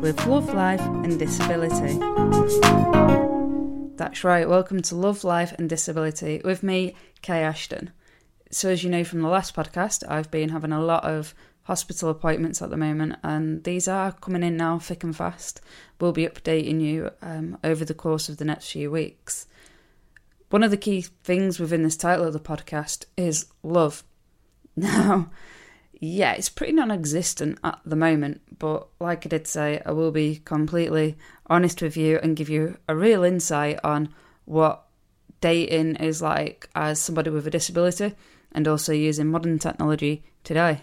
with Love, Life and Disability. That's right, welcome to Love, Life and Disability with me, Kay Ashton. So, as you know from the last podcast, I've been having a lot of hospital appointments at the moment, and these are coming in now thick and fast. We'll be updating you um, over the course of the next few weeks. One of the key things within this title of the podcast is love. Now, yeah, it's pretty non existent at the moment, but like I did say, I will be completely honest with you and give you a real insight on what dating is like as somebody with a disability and also using modern technology today.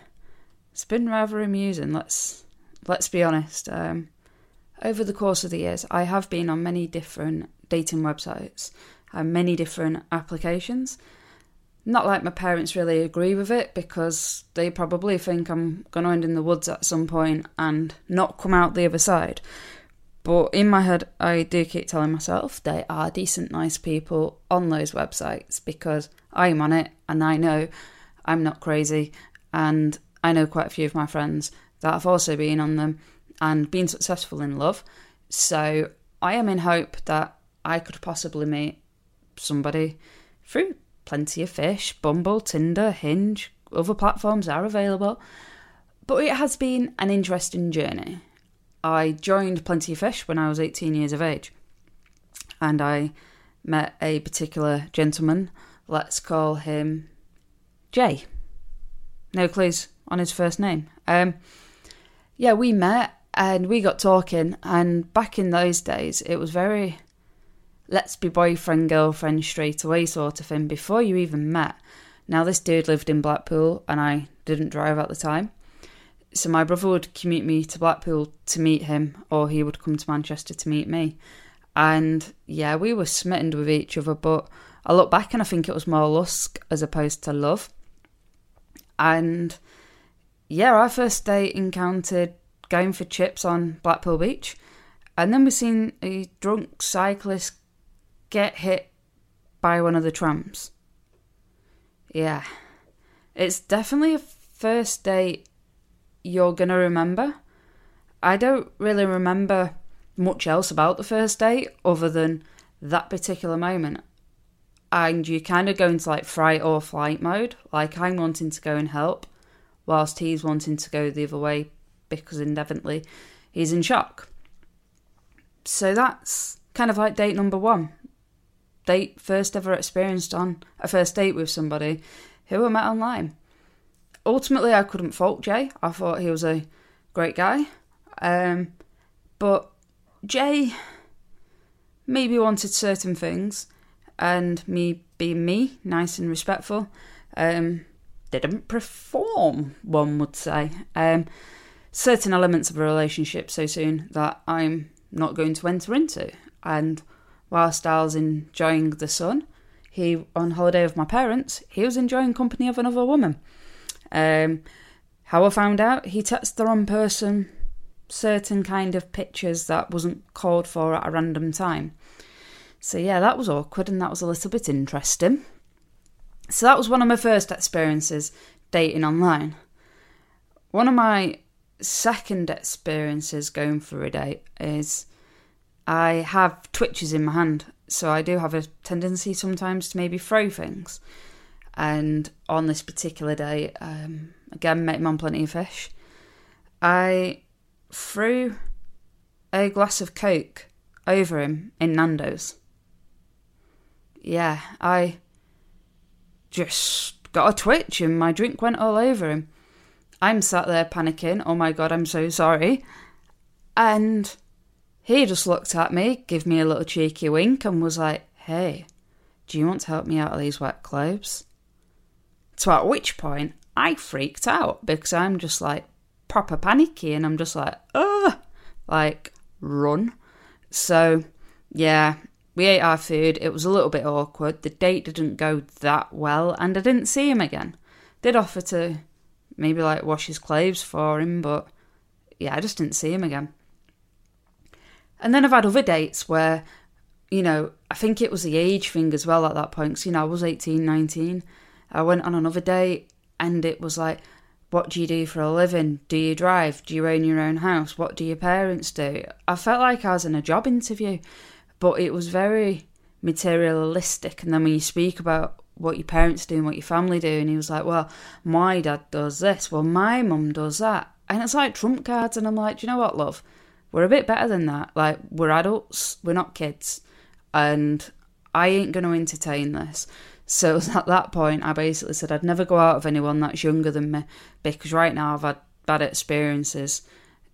It's been rather amusing, let's let's be honest. Um, over the course of the years, I have been on many different dating websites and many different applications not like my parents really agree with it because they probably think I'm going to end in the woods at some point and not come out the other side. But in my head, I do keep telling myself they are decent, nice people on those websites because I'm on it and I know I'm not crazy. And I know quite a few of my friends that have also been on them and been successful in love. So I am in hope that I could possibly meet somebody through Plenty of Fish, Bumble, Tinder, Hinge, other platforms are available. But it has been an interesting journey. I joined Plenty of Fish when I was 18 years of age. And I met a particular gentleman. Let's call him Jay. No clues on his first name. Um, yeah, we met and we got talking. And back in those days, it was very let's be boyfriend, girlfriend straight away sort of thing before you even met. Now, this dude lived in Blackpool and I didn't drive at the time. So my brother would commute me to Blackpool to meet him, or he would come to Manchester to meet me. And yeah, we were smitten with each other, but I look back and I think it was more lust as opposed to love. And yeah, our first date encountered going for chips on Blackpool Beach. And then we seen a drunk cyclist get hit by one of the trams. Yeah. It's definitely a first date you're going to remember. I don't really remember much else about the first date other than that particular moment. And you kind of go into like fright or flight mode. Like I'm wanting to go and help, whilst he's wanting to go the other way because inevitably he's in shock. So that's kind of like date number one date, first ever experienced on a first date with somebody who I met online. Ultimately, I couldn't fault Jay. I thought he was a great guy. Um, but Jay maybe wanted certain things, and me being me, nice and respectful, um, didn't perform, one would say. Um, certain elements of a relationship so soon that I'm not going to enter into. And whilst I was enjoying the sun, he on holiday with my parents, he was enjoying company of another woman. Um, how I found out, he texted the wrong person certain kind of pictures that wasn't called for at a random time. So yeah, that was awkward and that was a little bit interesting. So that was one of my first experiences dating online. One of my second experiences going for a date is I have twitches in my hand, so I do have a tendency sometimes to maybe throw things. And on this particular day, um, again, met him on Plenty of Fish, I threw a glass of Coke over him in Nando's. Yeah, I just got a twitch and my drink went all over him. I'm sat there panicking, oh my god, I'm so sorry. And he just looked at me, gave me a little cheeky wink, and was like, Hey, do you want to help me out of these wet clothes? So at which point I freaked out because I'm just like proper panicky and I'm just like, ugh, like run. So yeah, we ate our food. It was a little bit awkward. The date didn't go that well, and I didn't see him again. Did offer to maybe like wash his clothes for him, but yeah, I just didn't see him again. And then I've had other dates where, you know, I think it was the age thing as well at that point. Because, you know, I was 18, 19. I went on another date and it was like, What do you do for a living? Do you drive? Do you own your own house? What do your parents do? I felt like I was in a job interview, but it was very materialistic. And then when you speak about what your parents do and what your family do, and he was like, Well, my dad does this, well, my mum does that. And it's like trump cards. And I'm like, Do you know what, love? We're a bit better than that. Like, we're adults, we're not kids. And I ain't going to entertain this. So at that point, I basically said I'd never go out with anyone that's younger than me because right now I've had bad experiences.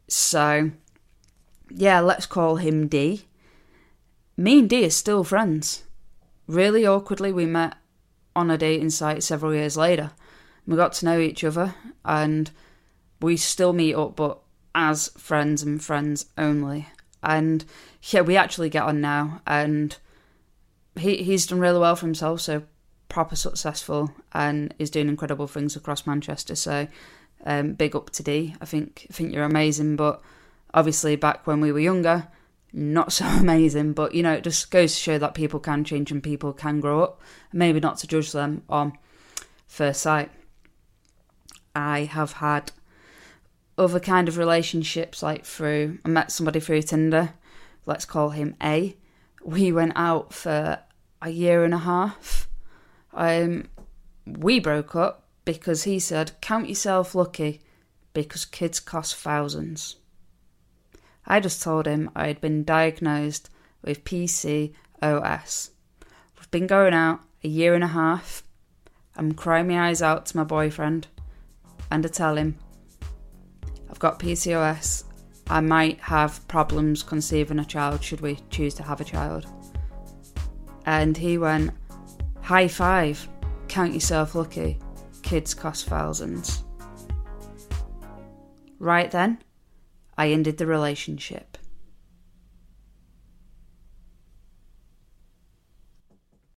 So, yeah, let's call him D. Me and D are still friends. Really awkwardly, we met on a dating site several years later. We got to know each other and we still meet up, but as friends and friends only. And yeah, we actually get on now, and he he's done really well for himself. So proper successful and is doing incredible things across Manchester. So um, big up to D. I think I think you're amazing, but obviously back when we were younger, not so amazing. But you know, it just goes to show that people can change and people can grow up. Maybe not to judge them on first sight. I have had other kind of relationships, like through I met somebody through Tinder. Let's call him A. We went out for a year and a half um, we broke up because he said, Count yourself lucky because kids cost thousands. I just told him I had been diagnosed with PCOS. We've been going out a year and a half. I'm crying my eyes out to my boyfriend and I tell him, got PCOS. I might have problems conceiving a child should we choose to have a child. And he went, High five. Count yourself lucky. Kids cost thousands. Right then, I ended the relationship.